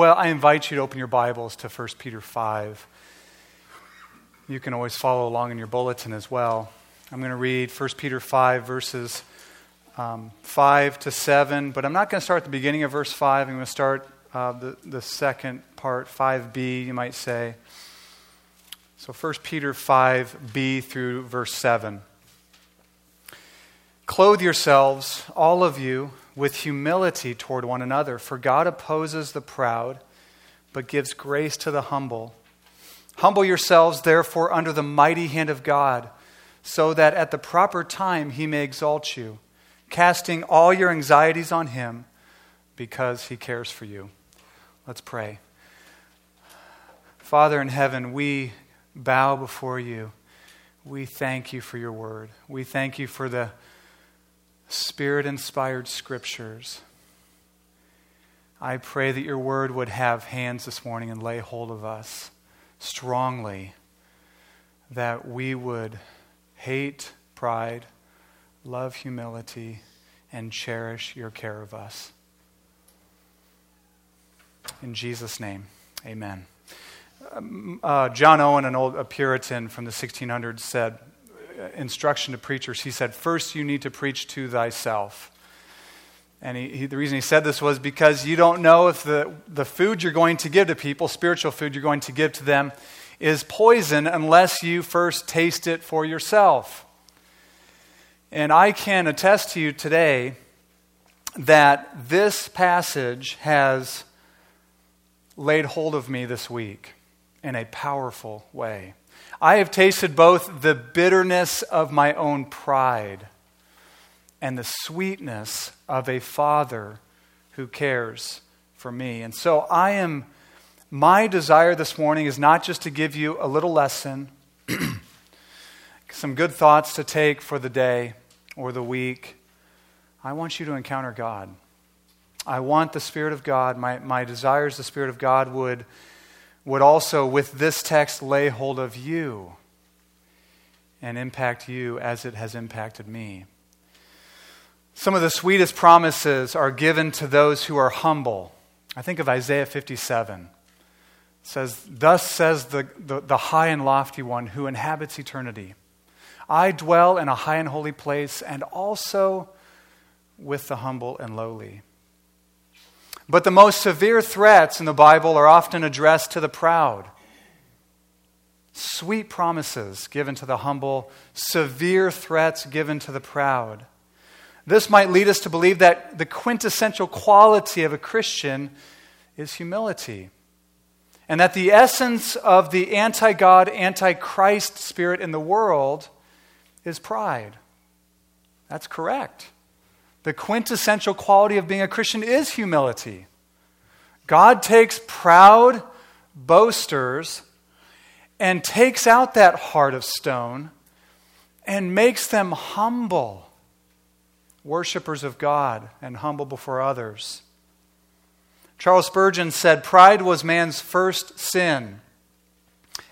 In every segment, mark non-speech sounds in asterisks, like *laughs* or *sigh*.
well, I invite you to open your Bibles to 1 Peter 5. You can always follow along in your bulletin as well. I'm going to read 1 Peter 5, verses um, 5 to 7, but I'm not going to start at the beginning of verse 5. I'm going to start uh, the, the second part, 5b, you might say. So 1 Peter 5b through verse 7. Clothe yourselves, all of you, with humility toward one another, for God opposes the proud, but gives grace to the humble. Humble yourselves, therefore, under the mighty hand of God, so that at the proper time he may exalt you, casting all your anxieties on him, because he cares for you. Let's pray. Father in heaven, we bow before you. We thank you for your word. We thank you for the spirit inspired scriptures. I pray that your word would have hands this morning and lay hold of us strongly, that we would hate pride, love humility, and cherish your care of us. In Jesus' name, amen. Um, uh, John Owen, an old Puritan from the 1600s, said, Uh, instruction to preachers, he said, First, you need to preach to thyself. And he, he, the reason he said this was because you don't know if the, the food you're going to give to people, spiritual food you're going to give to them, is poison unless you first taste it for yourself. And I can attest to you today that this passage has laid hold of me this week in a powerful way. I have tasted both the bitterness of my own pride and the sweetness of a father who cares for me. And so I am, my desire this morning is not just to give you a little lesson, *clears throat* some good thoughts to take for the day or the week. I want you to encounter God. I want the Spirit of God, my, my desire is the Spirit of God would would also, with this text, lay hold of you and impact you as it has impacted me. Some of the sweetest promises are given to those who are humble. I think of Isaiah 57. It says, Thus says the, the, the high and lofty one who inhabits eternity I dwell in a high and holy place, and also with the humble and lowly. But the most severe threats in the Bible are often addressed to the proud. Sweet promises given to the humble, severe threats given to the proud. This might lead us to believe that the quintessential quality of a Christian is humility. And that the essence of the anti God, anti Christ spirit in the world is pride. That's correct. The quintessential quality of being a Christian is humility. God takes proud boasters and takes out that heart of stone and makes them humble, worshippers of God and humble before others. Charles Spurgeon said, Pride was man's first sin,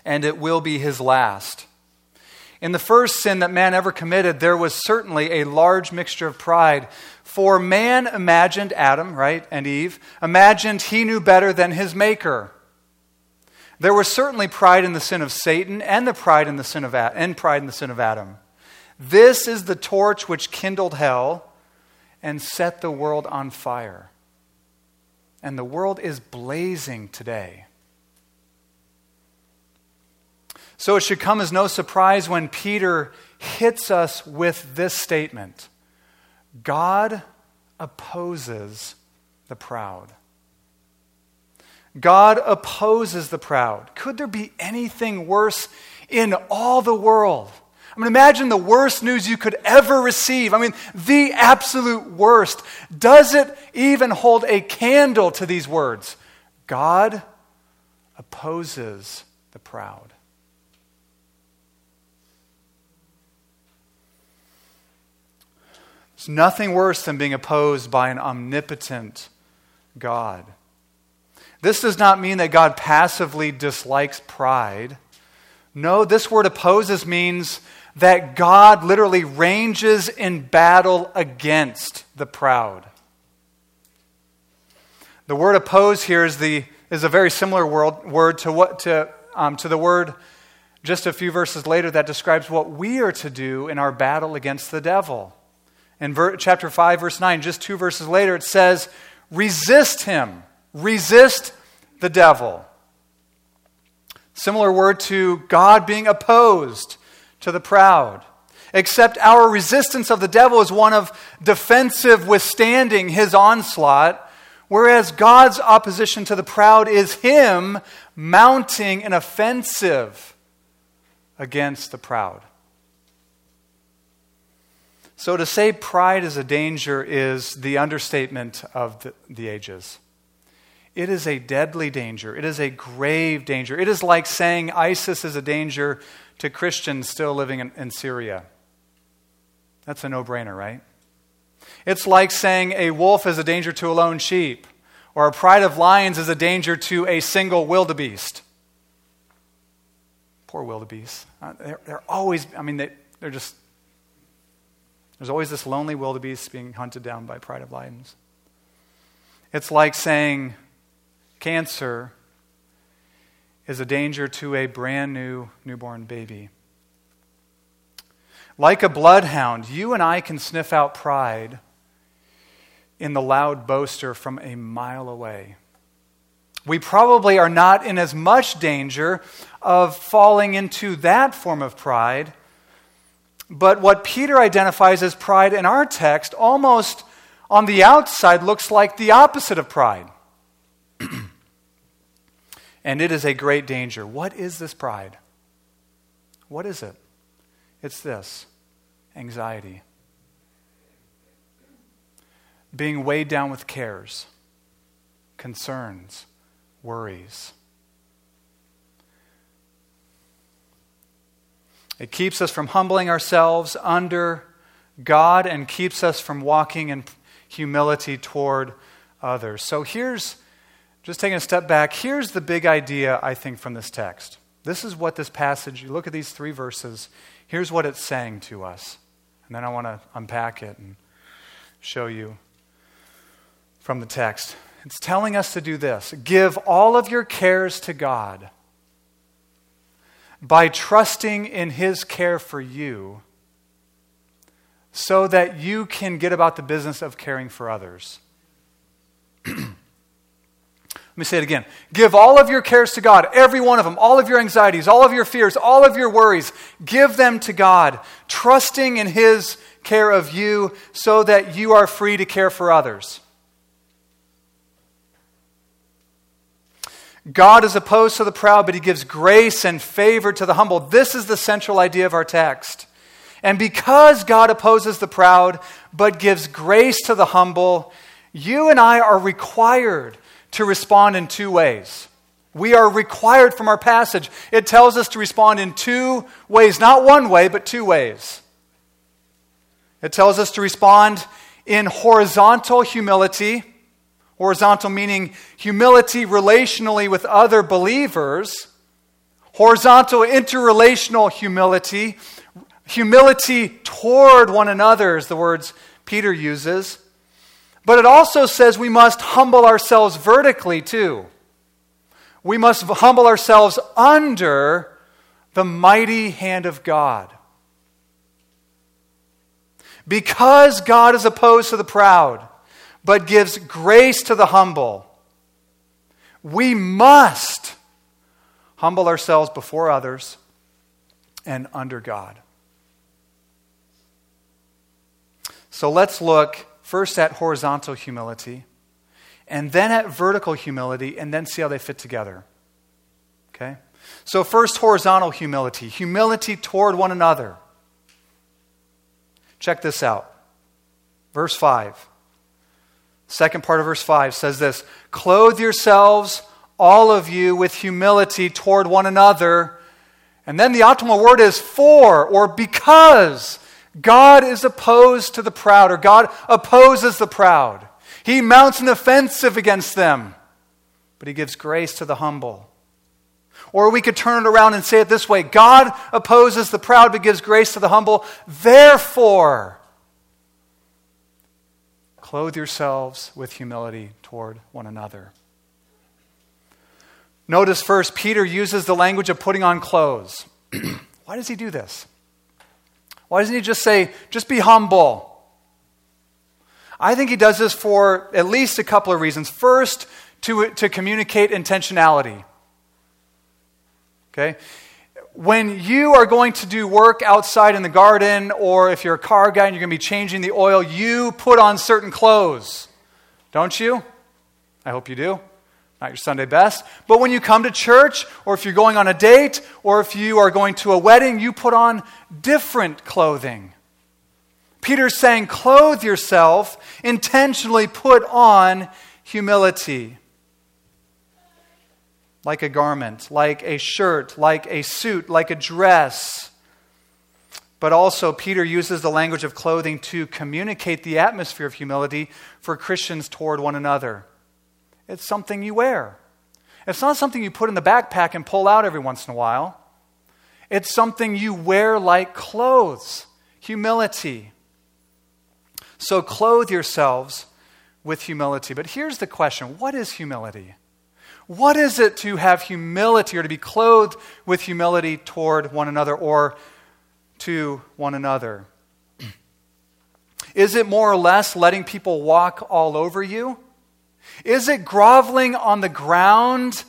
and it will be his last. In the first sin that man ever committed, there was certainly a large mixture of pride. For man imagined, Adam, right, and Eve, imagined he knew better than his maker. There was certainly pride in the sin of Satan and the pride in the sin of and pride in the sin of Adam. This is the torch which kindled hell and set the world on fire. And the world is blazing today. So it should come as no surprise when Peter hits us with this statement God opposes the proud. God opposes the proud. Could there be anything worse in all the world? I mean, imagine the worst news you could ever receive. I mean, the absolute worst. Does it even hold a candle to these words? God opposes the proud. Nothing worse than being opposed by an omnipotent God. This does not mean that God passively dislikes pride. No, this word opposes means that God literally ranges in battle against the proud. The word oppose here is the is a very similar word, word to, what, to, um, to the word just a few verses later that describes what we are to do in our battle against the devil. In ver- chapter 5, verse 9, just two verses later, it says, Resist him, resist the devil. Similar word to God being opposed to the proud. Except our resistance of the devil is one of defensive withstanding his onslaught, whereas God's opposition to the proud is him mounting an offensive against the proud. So to say pride is a danger is the understatement of the, the ages. It is a deadly danger. It is a grave danger. It is like saying ISIS is a danger to Christians still living in, in Syria. That's a no brainer, right? It's like saying a wolf is a danger to a lone sheep, or a pride of lions is a danger to a single wildebeest. Poor wildebeest. Uh, they're, they're always, I mean, they, they're just, there's always this lonely wildebeest being hunted down by pride of lions. It's like saying cancer is a danger to a brand new newborn baby. Like a bloodhound, you and I can sniff out pride in the loud boaster from a mile away. We probably are not in as much danger of falling into that form of pride, but what Peter identifies as pride in our text almost on the outside looks like the opposite of pride. *clears throat* And it is a great danger. What is this pride? What is it? It's this anxiety. Being weighed down with cares, concerns, worries. It keeps us from humbling ourselves under God and keeps us from walking in humility toward others. So here's just taking a step back, here's the big idea, I think, from this text. This is what this passage, you look at these three verses, here's what it's saying to us. And then I want to unpack it and show you from the text. It's telling us to do this give all of your cares to God by trusting in His care for you so that you can get about the business of caring for others. *clears throat* Let me say it again. Give all of your cares to God, every one of them, all of your anxieties, all of your fears, all of your worries. Give them to God, trusting in His care of you so that you are free to care for others. God is opposed to the proud, but He gives grace and favor to the humble. This is the central idea of our text. And because God opposes the proud, but gives grace to the humble, you and I are required to respond in two ways. We are required from our passage. It tells us to respond in two ways, not one way, but two ways. It tells us to respond in horizontal humility, horizontal meaning humility relationally with other believers, horizontal interrelational humility, humility toward one another is the words Peter uses. But it also says we must humble ourselves vertically too. We must humble ourselves under the mighty hand of God. Because God is opposed to the proud, but gives grace to the humble, we must humble ourselves before others and under God. So let's look first at horizontal humility, and then at vertical humility, and then see how they fit together. Okay? So, first, horizontal humility humility toward one another. Check this out. Verse 5. Second part of verse 5 says this Clothe yourselves, all of you, with humility toward one another. And then the optimal word is for or because God is opposed to the proud, or God opposes the proud. He mounts an offensive against them, but he gives grace to the humble. Or we could turn it around and say it this way God opposes the proud, but gives grace to the humble. Therefore, clothe yourselves with humility toward one another. Notice first, Peter uses the language of putting on clothes. *clears throat* Why does he do this? Why doesn't he just say, just be humble? I think he does this for at least a couple of reasons. First, to, to communicate intentionality. Okay? When you are going to do work outside in the garden, or if you're a car guy and you're going to be changing the oil, you put on certain clothes. Don't you? I hope you do. Not your Sunday best. But when you come to church, or if you're going on a date, or if you are going to a wedding, you put on different clothing. Peter's saying, clothe yourself, intentionally put on humility. Like a garment, like a shirt, like a suit, like a dress. But also, Peter uses the language of clothing to communicate the atmosphere of humility for Christians toward one another. It's something you wear. It's not something you put in the backpack and pull out every once in a while. It's something you wear like clothes humility. So clothe yourselves with humility. But here's the question what is humility? What is it to have humility or to be clothed with humility toward one another or to one another? Is it more or less letting people walk all over you? Is it groveling on the ground,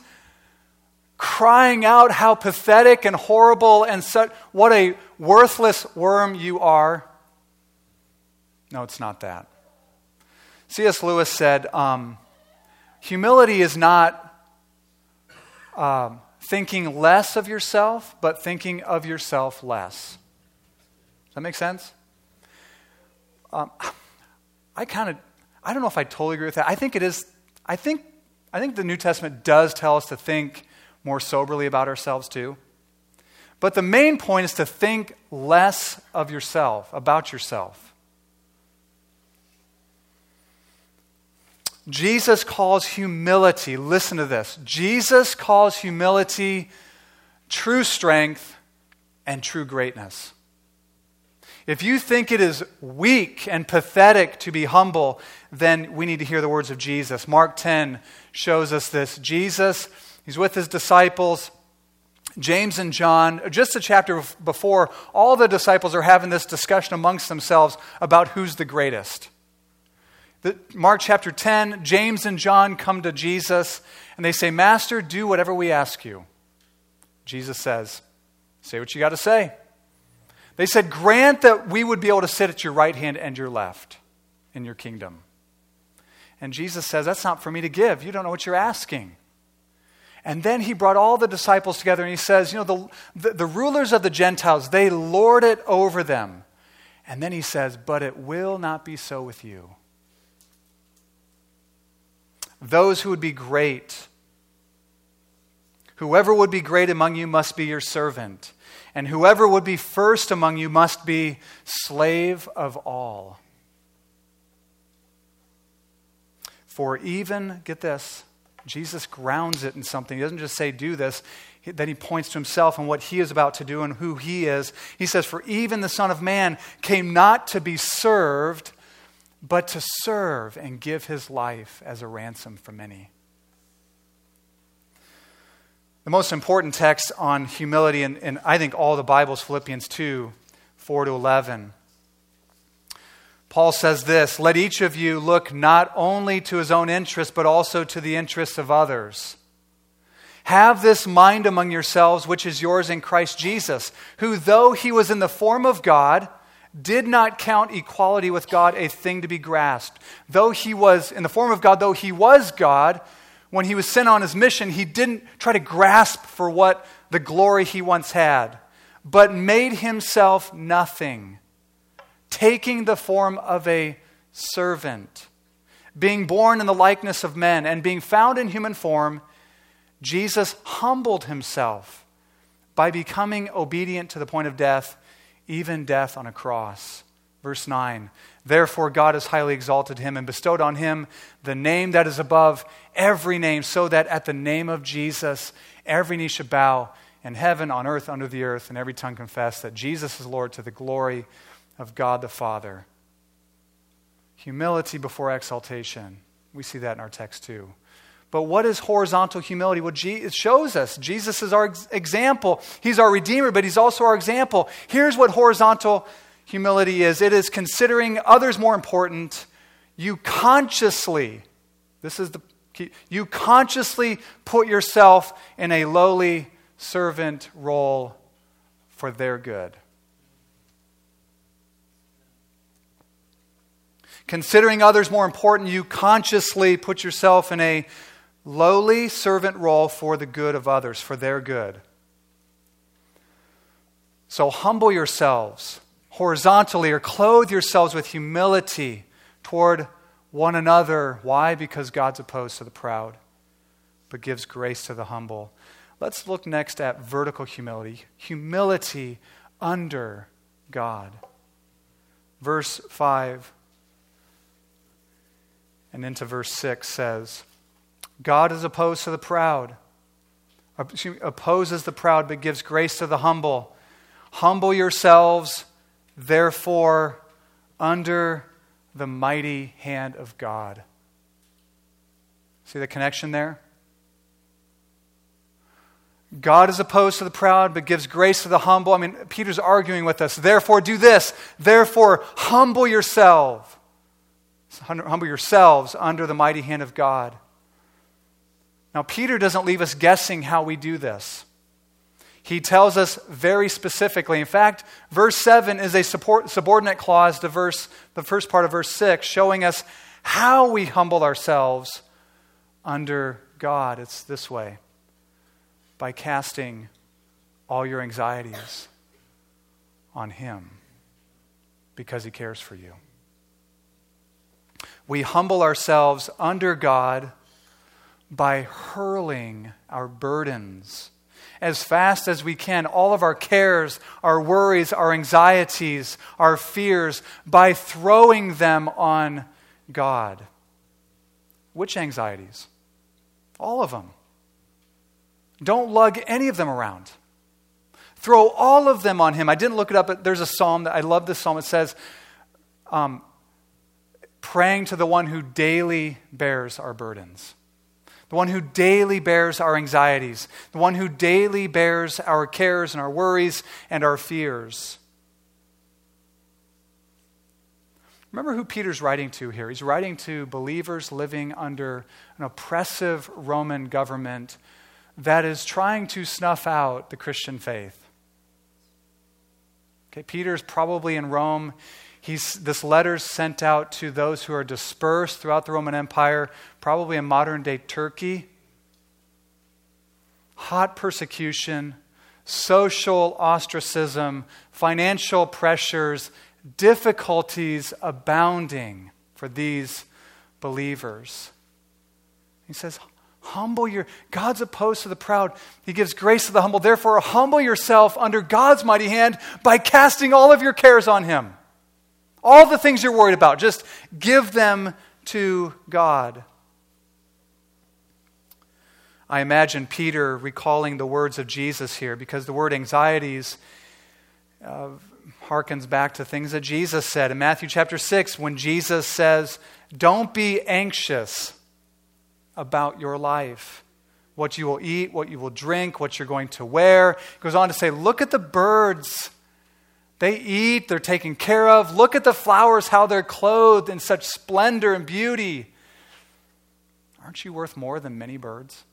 crying out how pathetic and horrible and such, what a worthless worm you are? No, it's not that. C.S. Lewis said, um, humility is not um, thinking less of yourself, but thinking of yourself less. Does that make sense? Um, I kind of, I don't know if I totally agree with that. I think it is I think, I think the New Testament does tell us to think more soberly about ourselves too. But the main point is to think less of yourself, about yourself. Jesus calls humility, listen to this. Jesus calls humility true strength and true greatness. If you think it is weak and pathetic to be humble, then we need to hear the words of Jesus. Mark 10 shows us this. Jesus, he's with his disciples. James and John, just a chapter before, all the disciples are having this discussion amongst themselves about who's the greatest. Mark chapter 10, James and John come to Jesus and they say, Master, do whatever we ask you. Jesus says, Say what you got to say. They said, Grant that we would be able to sit at your right hand and your left in your kingdom. And Jesus says, That's not for me to give. You don't know what you're asking. And then he brought all the disciples together and he says, You know, the, the, the, rulers of the Gentiles, they lord it over them. And then he says, But it will not be so with you. Those who would be great, whoever would be great among you must be your servant. And whoever would be first among you must be slave of all. For even, get this, Jesus grounds it in something. He doesn't just say, do this. Then he points to himself and what he is about to do and who he is. He says, For even the Son of Man came not to be served, but to serve and give his life as a ransom for many. The most important text on humility in, in I think all the Bibles, Philippians 2 4 to 11. Paul says this Let each of you look not only to his own interests, but also to the interests of others. Have this mind among yourselves, which is yours in Christ Jesus, who, though he was in the form of God, did not count equality with God a thing to be grasped. Though he was in the form of God, though he was God, when he was sent on his mission, he didn't try to grasp for what the glory he once had, but made himself nothing, taking the form of a servant. Being born in the likeness of men and being found in human form, Jesus humbled himself by becoming obedient to the point of death, even death on a cross. Verse 9 Therefore, God has highly exalted him and bestowed on him the name that is above every name, so that at the name of Jesus, every knee should bow in heaven, on earth, under the earth, and every tongue confess that Jesus is Lord to the glory of God the Father. Humility before exaltation. We see that in our text too. But what is horizontal humility? Well, it shows us. Jesus is our ex- example. He's our Redeemer, but He's also our example. Here's what horizontal humility is it is considering others more important. You consciously, this is the key, you consciously put yourself in a lowly servant role for their good. Considering others more important, you consciously put yourself in a lowly servant role for the good of others, for their good. So humble yourselves horizontally or clothe yourselves with humility toward one another. Why? Because God's opposed to the proud, but gives grace to the humble. Let's look next at vertical humility humility under God. Verse 5 and into verse 6 says, God is opposed to the proud, she opposes the proud, but gives grace to the humble. Humble yourselves, therefore, under the mighty hand of God. See the connection there? God is opposed to the proud, but gives grace to the humble. I mean, Peter's arguing with us. Therefore, do this. Therefore, humble yourself. Humble yourselves under the mighty hand of God. Now, Peter doesn't leave us guessing how we do this. He tells us very specifically. In fact, verse 7 is a support, subordinate clause to verse, the first part of verse 6, showing us how we humble ourselves under God. It's this way by casting all your anxieties on Him because He cares for you. We humble ourselves under God by hurling our burdens as fast as we can, all of our cares, our worries, our anxieties, our fears, by throwing them on God. Which anxieties? All of them. Don't lug any of them around. Throw all of them on Him. I didn't look it up, but there's a psalm that I love this psalm. It says, um, praying to the one who daily bears our burdens the one who daily bears our anxieties, the one who daily bears our cares and our worries and our fears. Remember who Peter's writing to here. He's writing to believers living under an oppressive Roman government that is trying to snuff out the Christian faith. Okay, Peter's probably in Rome. He's, this letter's sent out to those who are dispersed throughout the Roman Empire, probably in modern day Turkey. Hot persecution, social ostracism, financial pressures, difficulties abounding for these believers. He says, Humble your God's opposed to the proud. He gives grace to the humble. Therefore, humble yourself under God's mighty hand by casting all of your cares on him. All the things you're worried about, just give them to God. I imagine Peter recalling the words of Jesus here because the word anxieties uh, harkens back to things that Jesus said in Matthew chapter 6 when Jesus says, Don't be anxious about your life, what you will eat, what you will drink, what you're going to wear. He goes on to say, Look at the birds they eat, they're taken care of. Look at the flowers, how they're clothed in such splendor and beauty. Aren't you worth more than many birds?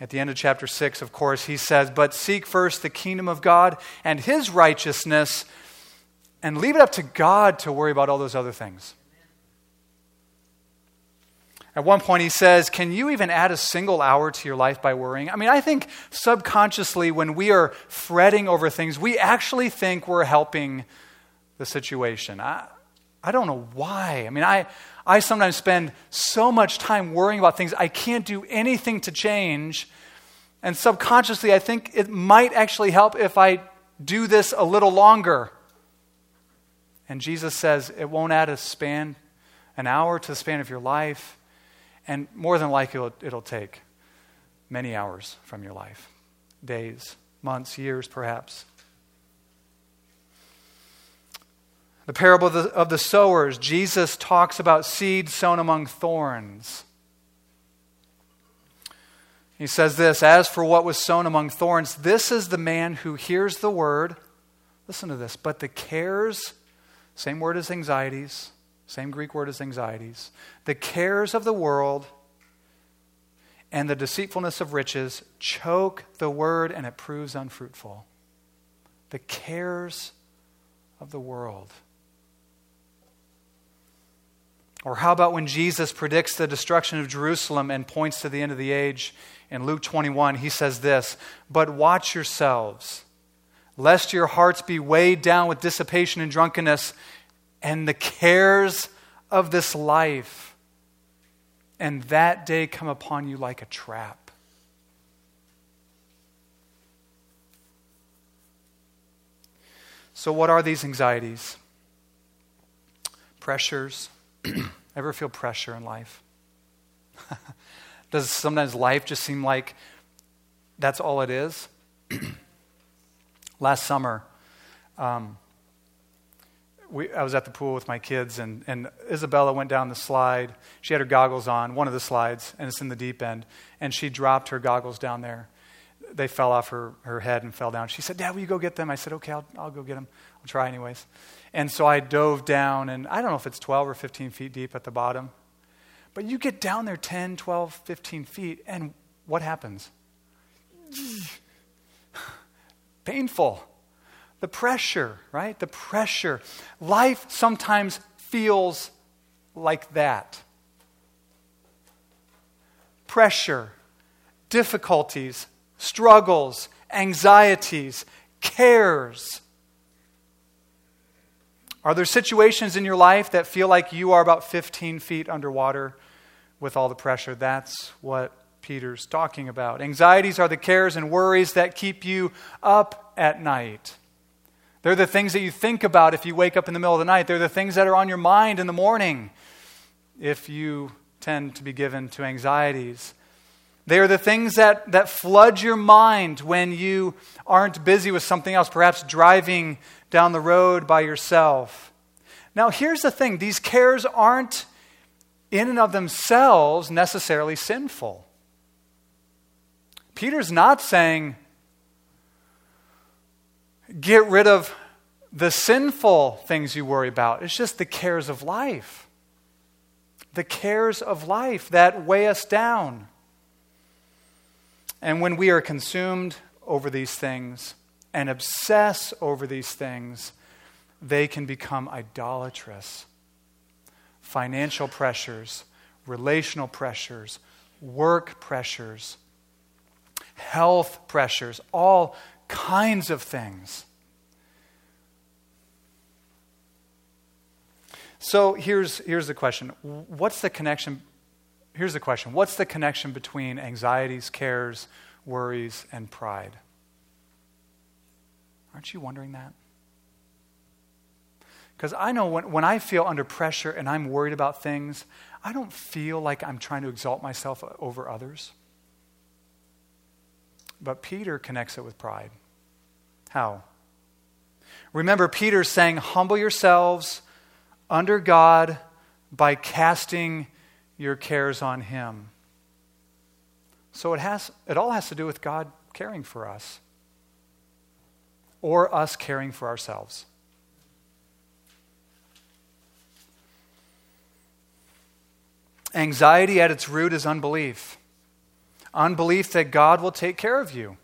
At the end of chapter 6, of course, he says, But seek first the kingdom of God and his righteousness, and leave it up to God to worry about all those other things. At one point, he says, Can you even add a single hour to your life by worrying? I mean, I think subconsciously, when we are fretting over things, we actually think we're helping the situation. I, I don't know why. I mean, I, I sometimes spend so much time worrying about things I can't do anything to change. And subconsciously, I think it might actually help if I do this a little longer. And Jesus says it won't add a span, an hour to the span of your life. And more than likely, it'll, it'll take many hours from your life days, months, years, perhaps. The parable of the, of the sowers, Jesus talks about seed sown among thorns. He says this As for what was sown among thorns, this is the man who hears the word. Listen to this. But the cares, same word as anxieties, same Greek word as anxieties, the cares of the world and the deceitfulness of riches choke the word and it proves unfruitful. The cares of the world. Or how about when Jesus predicts the destruction of Jerusalem and points to the end of the age in Luke 21? He says this But watch yourselves, lest your hearts be weighed down with dissipation and drunkenness and the cares of this life, and that day come upon you like a trap. So, what are these anxieties? Pressures. *clears throat* Ever feel pressure in life? *laughs* Does sometimes life just seem like that's all it is? *clears throat* Last summer, um, we, I was at the pool with my kids, and, and Isabella went down the slide. She had her goggles on, one of the slides, and it's in the deep end. And she dropped her goggles down there. They fell off her, her head and fell down. She said, Dad, will you go get them? I said, Okay, I'll, I'll go get them. I'll try anyways. And so I dove down, and I don't know if it's 12 or 15 feet deep at the bottom. But you get down there 10, 12, 15 feet, and what happens? Mm. *sighs* Painful the pressure, right? The pressure. Life sometimes feels like that pressure, difficulties, struggles, anxieties, cares. Are there situations in your life that feel like you are about 15 feet underwater with all the pressure? That's what Peter's talking about. Anxieties are the cares and worries that keep you up at night. They're the things that you think about if you wake up in the middle of the night. They're the things that are on your mind in the morning if you tend to be given to anxieties. They are the things that, that flood your mind when you aren't busy with something else, perhaps driving down the road by yourself. Now, here's the thing these cares aren't in and of themselves necessarily sinful. Peter's not saying, get rid of the sinful things you worry about. It's just the cares of life. The cares of life that weigh us down. And when we are consumed over these things and obsess over these things, they can become idolatrous. Financial pressures, relational pressures, work pressures, health pressures, all kinds of things. So here's, here's the question What's the connection? Here's the question What's the connection between anxieties, cares, worries, and pride? Aren't you wondering that? Because I know when, when I feel under pressure and I'm worried about things, I don't feel like I'm trying to exalt myself over others. But Peter connects it with pride. How? Remember, Peter's saying, Humble yourselves under God by casting your cares on Him. So it, has, it all has to do with God caring for us or us caring for ourselves. Anxiety at its root is unbelief unbelief that God will take care of you.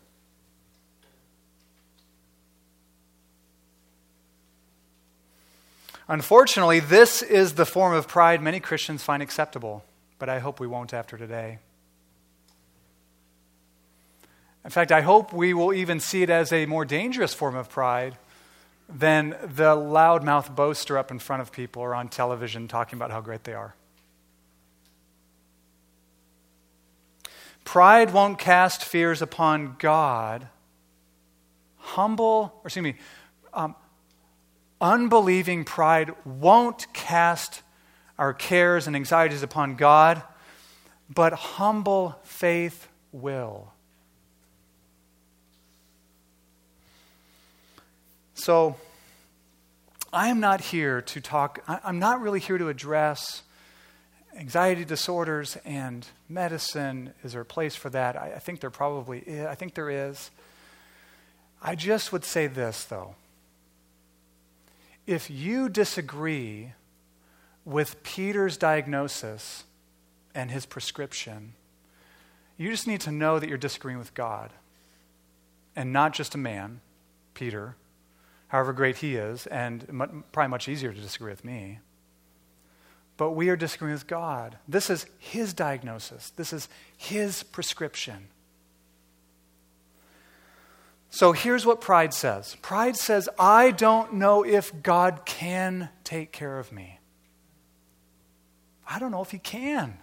Unfortunately, this is the form of pride many Christians find acceptable, but I hope we won't after today. In fact, I hope we will even see it as a more dangerous form of pride than the loudmouth boaster up in front of people or on television talking about how great they are. Pride won't cast fears upon God. Humble, or excuse me, um, unbelieving pride won't cast our cares and anxieties upon God, but humble faith will. So, I am not here to talk, I'm not really here to address anxiety disorders and medicine. Is there a place for that? I, I think there probably is. I think there is. I just would say this, though. If you disagree with Peter's diagnosis and his prescription, you just need to know that you're disagreeing with God and not just a man, Peter, however great he is, and probably much easier to disagree with me. But we are disagreeing with God. This is his diagnosis, this is his prescription. So here's what pride says pride says, I don't know if God can take care of me. I don't know if he can.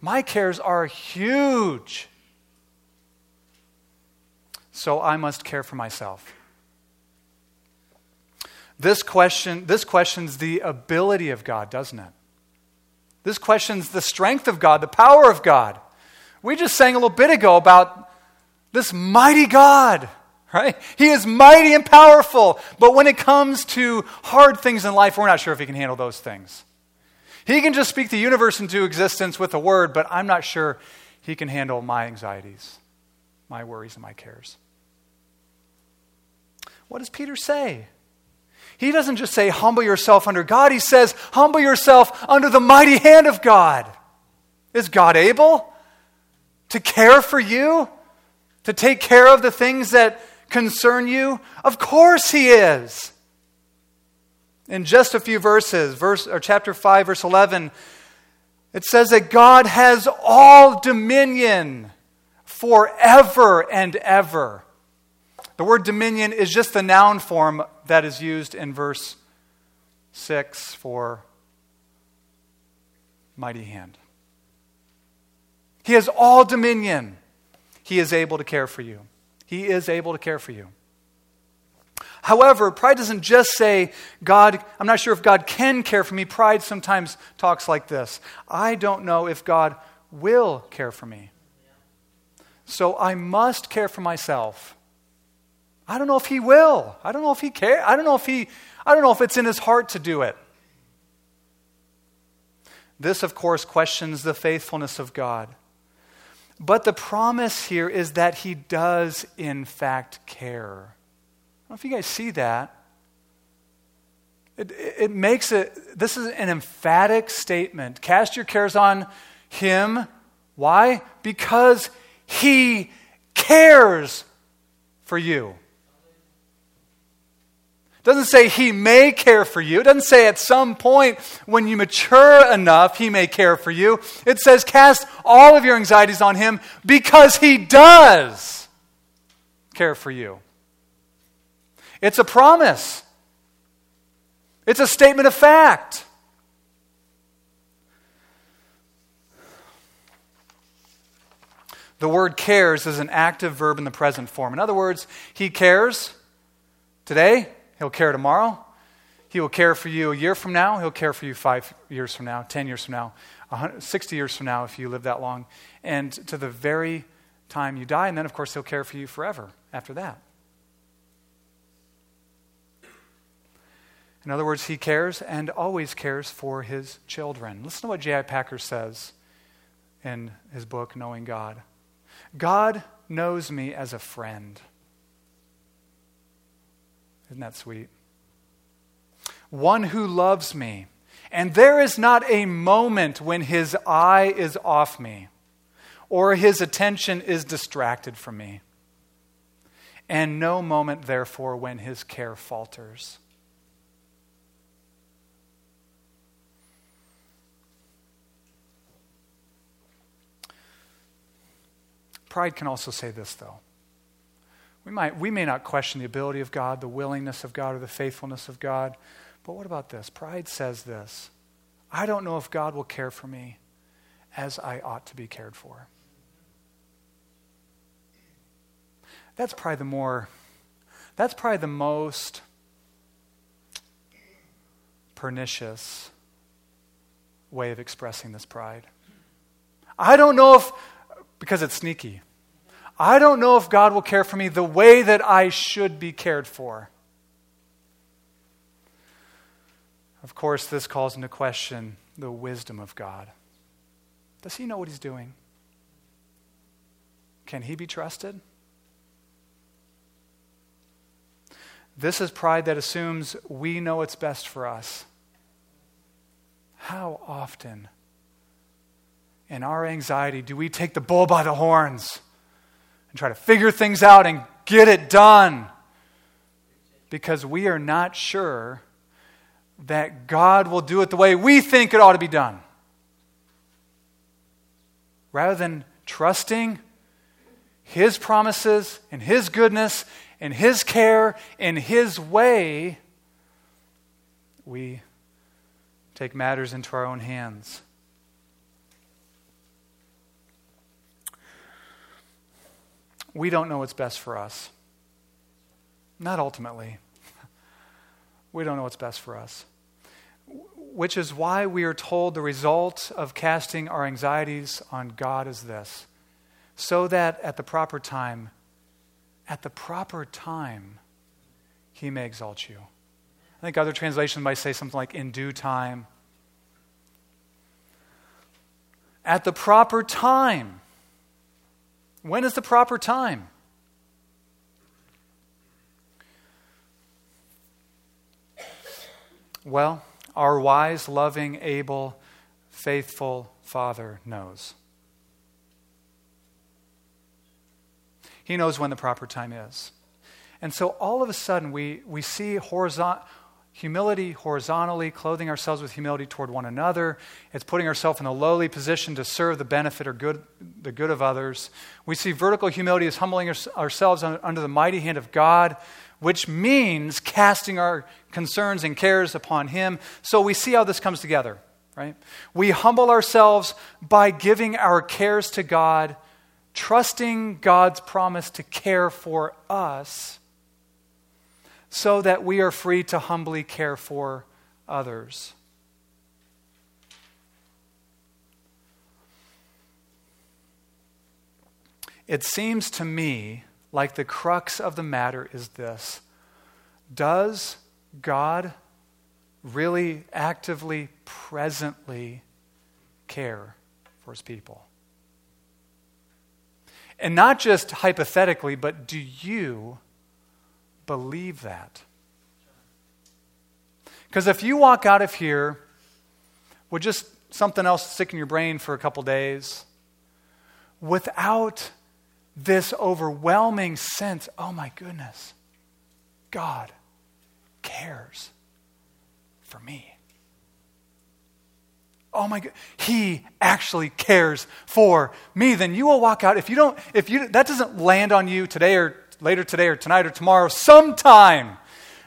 My cares are huge. So I must care for myself. This question this questions the ability of God, doesn't it? This questions the strength of God, the power of God. We just sang a little bit ago about this mighty God, right? He is mighty and powerful, but when it comes to hard things in life, we're not sure if he can handle those things. He can just speak the universe into existence with a word, but I'm not sure he can handle my anxieties, my worries, and my cares. What does Peter say? He doesn't just say, humble yourself under God. He says, humble yourself under the mighty hand of God. Is God able to care for you? To take care of the things that concern you? Of course He is in just a few verses, verse or chapter 5 verse 11, it says that God has all dominion forever and ever. The word dominion is just the noun form that is used in verse 6 for mighty hand. He has all dominion. He is able to care for you. He is able to care for you. However, pride doesn't just say, God, I'm not sure if God can care for me. Pride sometimes talks like this I don't know if God will care for me. So I must care for myself. I don't know if he will. I don't know if he care. I don't know if he I don't know if it's in his heart to do it. This of course questions the faithfulness of God. But the promise here is that he does in fact care I don't know if you guys see that. It, it makes it, this is an emphatic statement. Cast your cares on Him. Why? Because He cares for you. Doesn't say He may care for you. It doesn't say at some point when you mature enough, He may care for you. It says cast all of your anxieties on Him because He does care for you. It's a promise, it's a statement of fact. The word cares is an active verb in the present form. In other words, he cares today, he'll care tomorrow, he will care for you a year from now, he'll care for you five years from now, 10 years from now, 60 years from now if you live that long, and to the very time you die. And then, of course, he'll care for you forever after that. In other words, he cares and always cares for his children. Listen to what J.I. Packer says in his book, Knowing God. God knows me as a friend. Isn't that sweet? One who loves me. And there is not a moment when his eye is off me or his attention is distracted from me. And no moment, therefore, when his care falters. Pride can also say this, though. We, might, we may not question the ability of God, the willingness of God, or the faithfulness of God, but what about this? Pride says this I don't know if God will care for me as I ought to be cared for. That's probably the more, that's probably the most pernicious way of expressing this pride. I don't know if because it's sneaky. I don't know if God will care for me the way that I should be cared for. Of course, this calls into question the wisdom of God. Does he know what he's doing? Can he be trusted? This is pride that assumes we know what's best for us. How often in our anxiety do we take the bull by the horns and try to figure things out and get it done? Because we are not sure that God will do it the way we think it ought to be done. Rather than trusting His promises and His goodness and His care and His way, we take matters into our own hands. We don't know what's best for us. Not ultimately. *laughs* We don't know what's best for us. Which is why we are told the result of casting our anxieties on God is this so that at the proper time, at the proper time, he may exalt you. I think other translations might say something like in due time. At the proper time. When is the proper time? Well, our wise, loving, able, faithful Father knows. He knows when the proper time is. And so all of a sudden, we, we see horizon, humility horizontally, clothing ourselves with humility toward one another. It's putting ourselves in a lowly position to serve the benefit or good, the good of others. We see vertical humility as humbling ourselves under the mighty hand of God which means casting our concerns and cares upon Him. So we see how this comes together, right? We humble ourselves by giving our cares to God, trusting God's promise to care for us, so that we are free to humbly care for others. It seems to me like the crux of the matter is this Does God really actively, presently care for his people? And not just hypothetically, but do you believe that? Because if you walk out of here with just something else stick in your brain for a couple days, without this overwhelming sense oh my goodness, God cares for me. Oh my God, He actually cares for me. Then you will walk out. If you don't, if you that doesn't land on you today or later today or tonight or tomorrow, sometime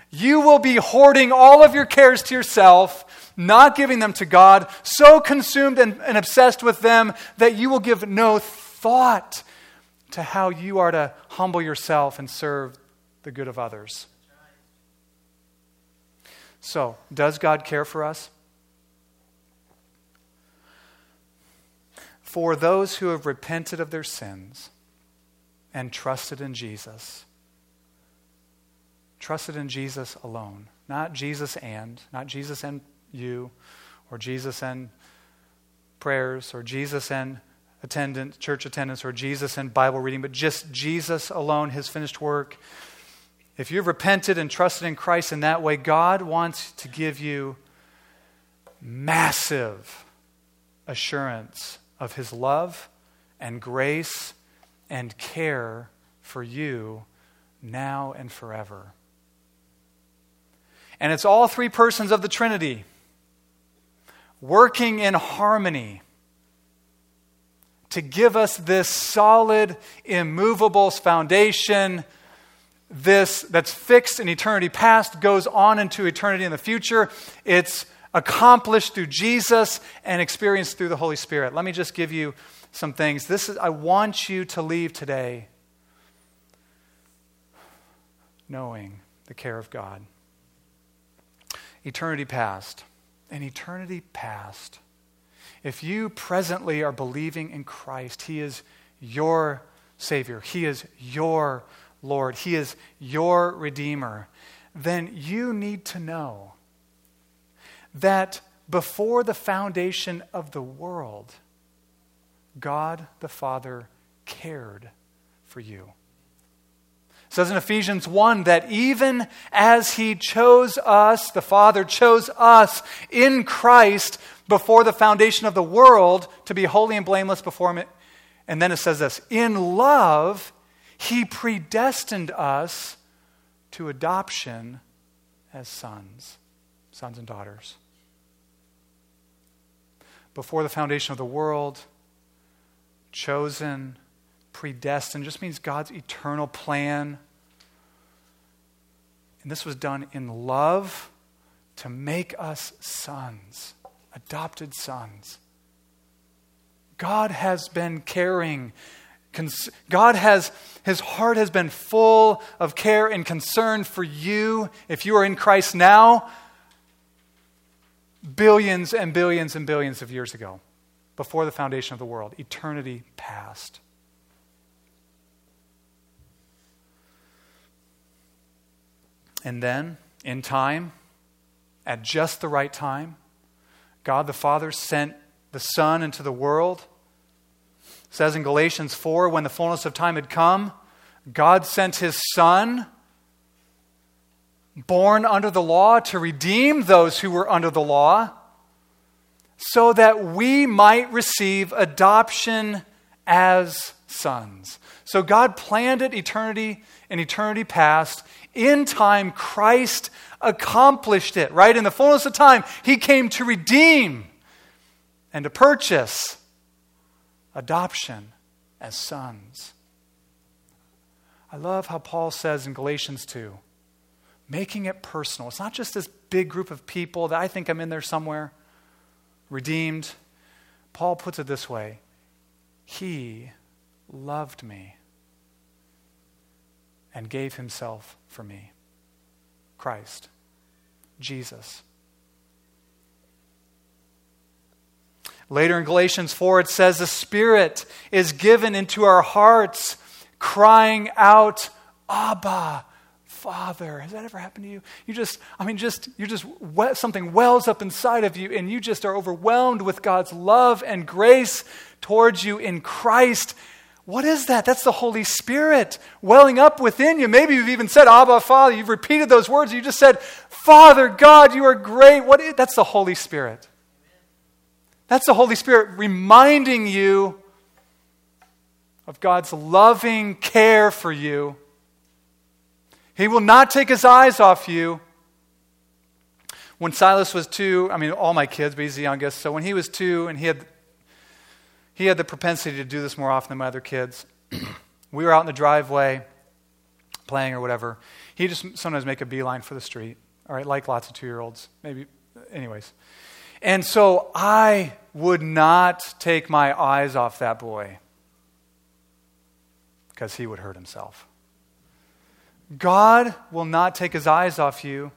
you will be hoarding all of your cares to yourself, not giving them to God, so consumed and, and obsessed with them that you will give no thought to how you are to humble yourself and serve the good of others. So, does God care for us? For those who have repented of their sins and trusted in Jesus, trusted in Jesus alone, not Jesus and, not Jesus and you, or Jesus and prayers, or Jesus and attendance, church attendance, or Jesus and Bible reading, but just Jesus alone, his finished work. If you've repented and trusted in Christ in that way, God wants to give you massive assurance of his love and grace and care for you now and forever. And it's all three persons of the Trinity working in harmony to give us this solid, immovable foundation, this that's fixed in eternity past, goes on into eternity in the future. It's accomplished through Jesus and experienced through the Holy Spirit. Let me just give you some things. This is I want you to leave today knowing the care of God. Eternity past. An eternity past if you presently are believing in Christ, He is your Savior, He is your Lord, He is your Redeemer, then you need to know that before the foundation of the world, God the Father cared for you. It says in Ephesians 1 that even as He chose us, the Father chose us in Christ before the foundation of the world to be holy and blameless before Him. And then it says this In love, He predestined us to adoption as sons, sons and daughters. Before the foundation of the world, chosen, predestined just means God's eternal plan. And this was done in love to make us sons, adopted sons. God has been caring. God has, his heart has been full of care and concern for you. If you are in Christ now, billions and billions and billions of years ago, before the foundation of the world, eternity past. And then, in time, at just the right time, God the Father sent the Son into the world. It says in Galatians 4 when the fullness of time had come, God sent his Son, born under the law, to redeem those who were under the law, so that we might receive adoption as sons. So God planned it eternity and eternity past. In time, Christ accomplished it, right? In the fullness of time, He came to redeem and to purchase adoption as sons. I love how Paul says in Galatians 2, making it personal. It's not just this big group of people that I think I'm in there somewhere, redeemed. Paul puts it this way He loved me and gave himself for me. Christ, Jesus. Later in Galatians 4, it says, The Spirit is given into our hearts, crying out, Abba, Father. Has that ever happened to you? You just, I mean, just, you just, something wells up inside of you, and you just are overwhelmed with God's love and grace towards you in Christ. What is that? That's the Holy Spirit welling up within you. Maybe you've even said, Abba, Father. You've repeated those words. You just said, Father, God, you are great. What is, that's the Holy Spirit. That's the Holy Spirit reminding you of God's loving care for you. He will not take his eyes off you. When Silas was two, I mean, all my kids, but he's the youngest. So when he was two and he had he had the propensity to do this more often than my other kids. *clears throat* we were out in the driveway playing or whatever. He just sometimes make a beeline for the street. All right, like lots of two year olds. Maybe, anyways. And so I would not take my eyes off that boy because he would hurt himself. God will not take his eyes off you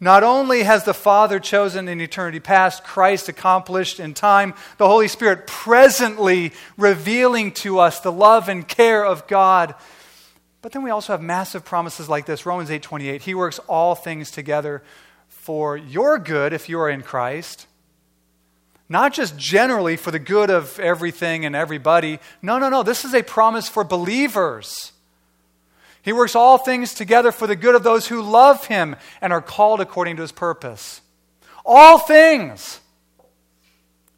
not only has the Father chosen in eternity past, Christ accomplished in time, the Holy Spirit presently revealing to us the love and care of God. But then we also have massive promises like this. Romans 8:28. He works all things together for your good if you are in Christ. Not just generally for the good of everything and everybody. No, no, no. This is a promise for believers. He works all things together for the good of those who love him and are called according to his purpose. All things.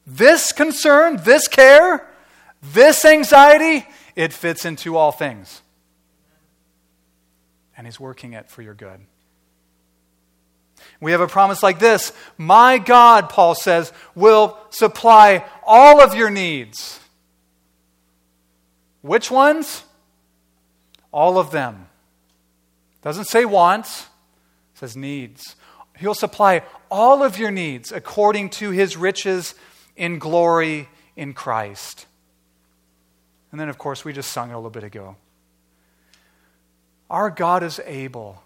This concern, this care, this anxiety, it fits into all things. And he's working it for your good. We have a promise like this My God, Paul says, will supply all of your needs. Which ones? All of them. Doesn't say wants, says needs. He'll supply all of your needs according to his riches in glory in Christ. And then, of course, we just sung it a little bit ago. Our God is able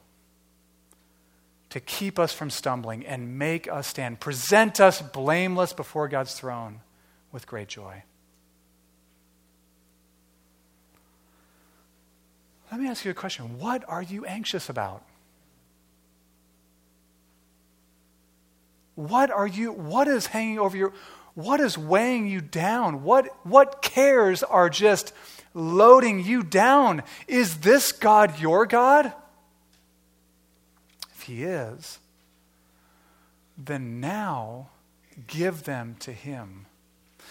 to keep us from stumbling and make us stand, present us blameless before God's throne with great joy. Let me ask you a question. What are you anxious about? What are you, what is hanging over your, what is weighing you down? What, what cares are just loading you down? Is this God your God? If He is, then now give them to Him.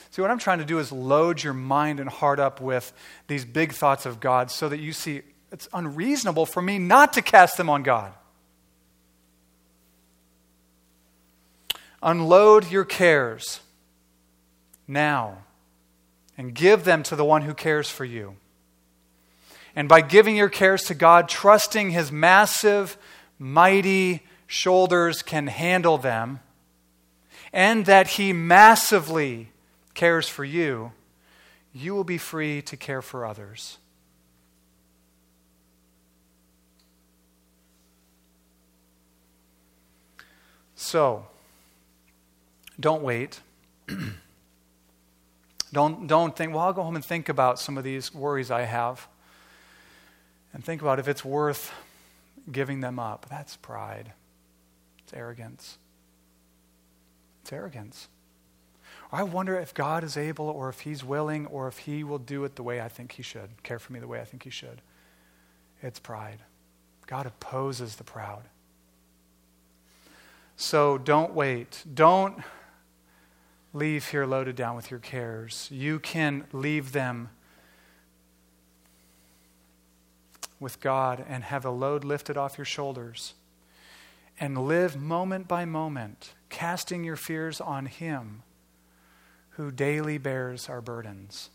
See, what I'm trying to do is load your mind and heart up with these big thoughts of God so that you see it's unreasonable for me not to cast them on God. Unload your cares now and give them to the one who cares for you. And by giving your cares to God, trusting his massive, mighty shoulders can handle them, and that he massively cares for you, you will be free to care for others. So, don't wait. *clears throat* don't, don't think, well, I'll go home and think about some of these worries I have. And think about if it's worth giving them up. That's pride, it's arrogance. It's arrogance. I wonder if God is able or if He's willing or if He will do it the way I think He should, care for me the way I think He should. It's pride. God opposes the proud. So don't wait. Don't leave here loaded down with your cares. You can leave them with God and have a load lifted off your shoulders and live moment by moment, casting your fears on Him who daily bears our burdens,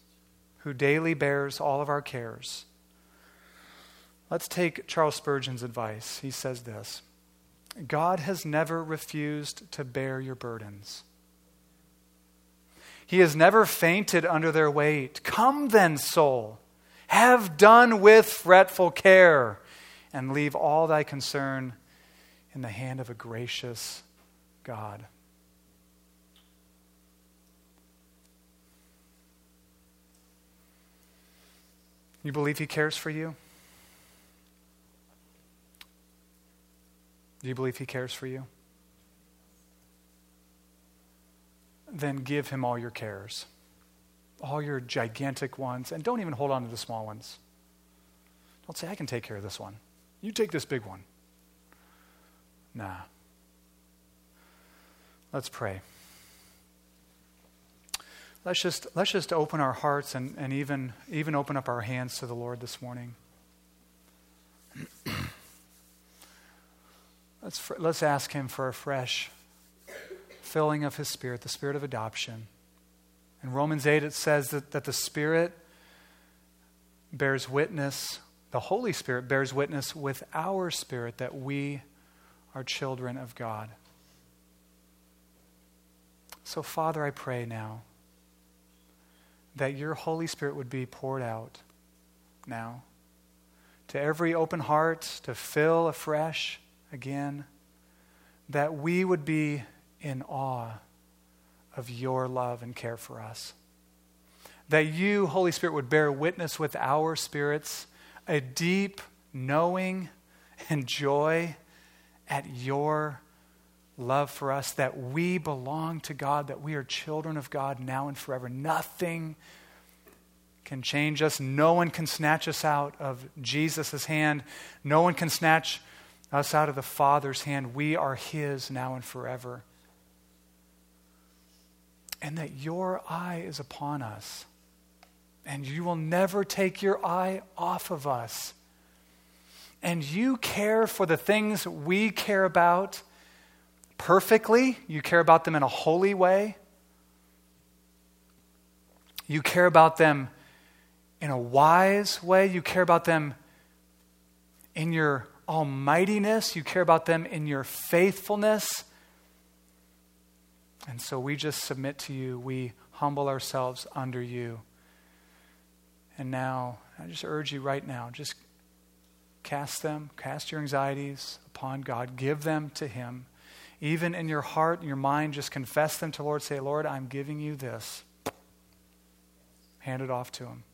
who daily bears all of our cares. Let's take Charles Spurgeon's advice. He says this God has never refused to bear your burdens. He has never fainted under their weight. Come then, soul, have done with fretful care, and leave all thy concern in the hand of a gracious God. You believe He cares for you? Do you believe He cares for you? Then give Him all your cares, all your gigantic ones, and don't even hold on to the small ones. Don't say, I can take care of this one. You take this big one. Nah. Let's pray. Let's just, let's just open our hearts and, and even, even open up our hands to the Lord this morning. *clears throat* let's, let's ask Him for a fresh filling of His Spirit, the Spirit of adoption. In Romans 8, it says that, that the Spirit bears witness, the Holy Spirit bears witness with our spirit that we are children of God. So, Father, I pray now that your Holy Spirit would be poured out now to every open heart, to fill afresh again, that we would be in awe of your love and care for us. That you, Holy Spirit, would bear witness with our spirits a deep knowing and joy at your love for us, that we belong to God, that we are children of God now and forever. Nothing can change us. No one can snatch us out of Jesus' hand. No one can snatch us out of the Father's hand. We are His now and forever. And that your eye is upon us. And you will never take your eye off of us. And you care for the things we care about perfectly, you care about them in a holy way. You care about them in a wise way. You care about them in your almightiness. You care about them in your faithfulness. And so we just submit to you. We humble ourselves under you. And now, I just urge you right now, just cast them, cast your anxieties upon God, give them to Him even in your heart and your mind, just confess them to Lord. Say, Lord, I'm giving you this. Hand it off to Him.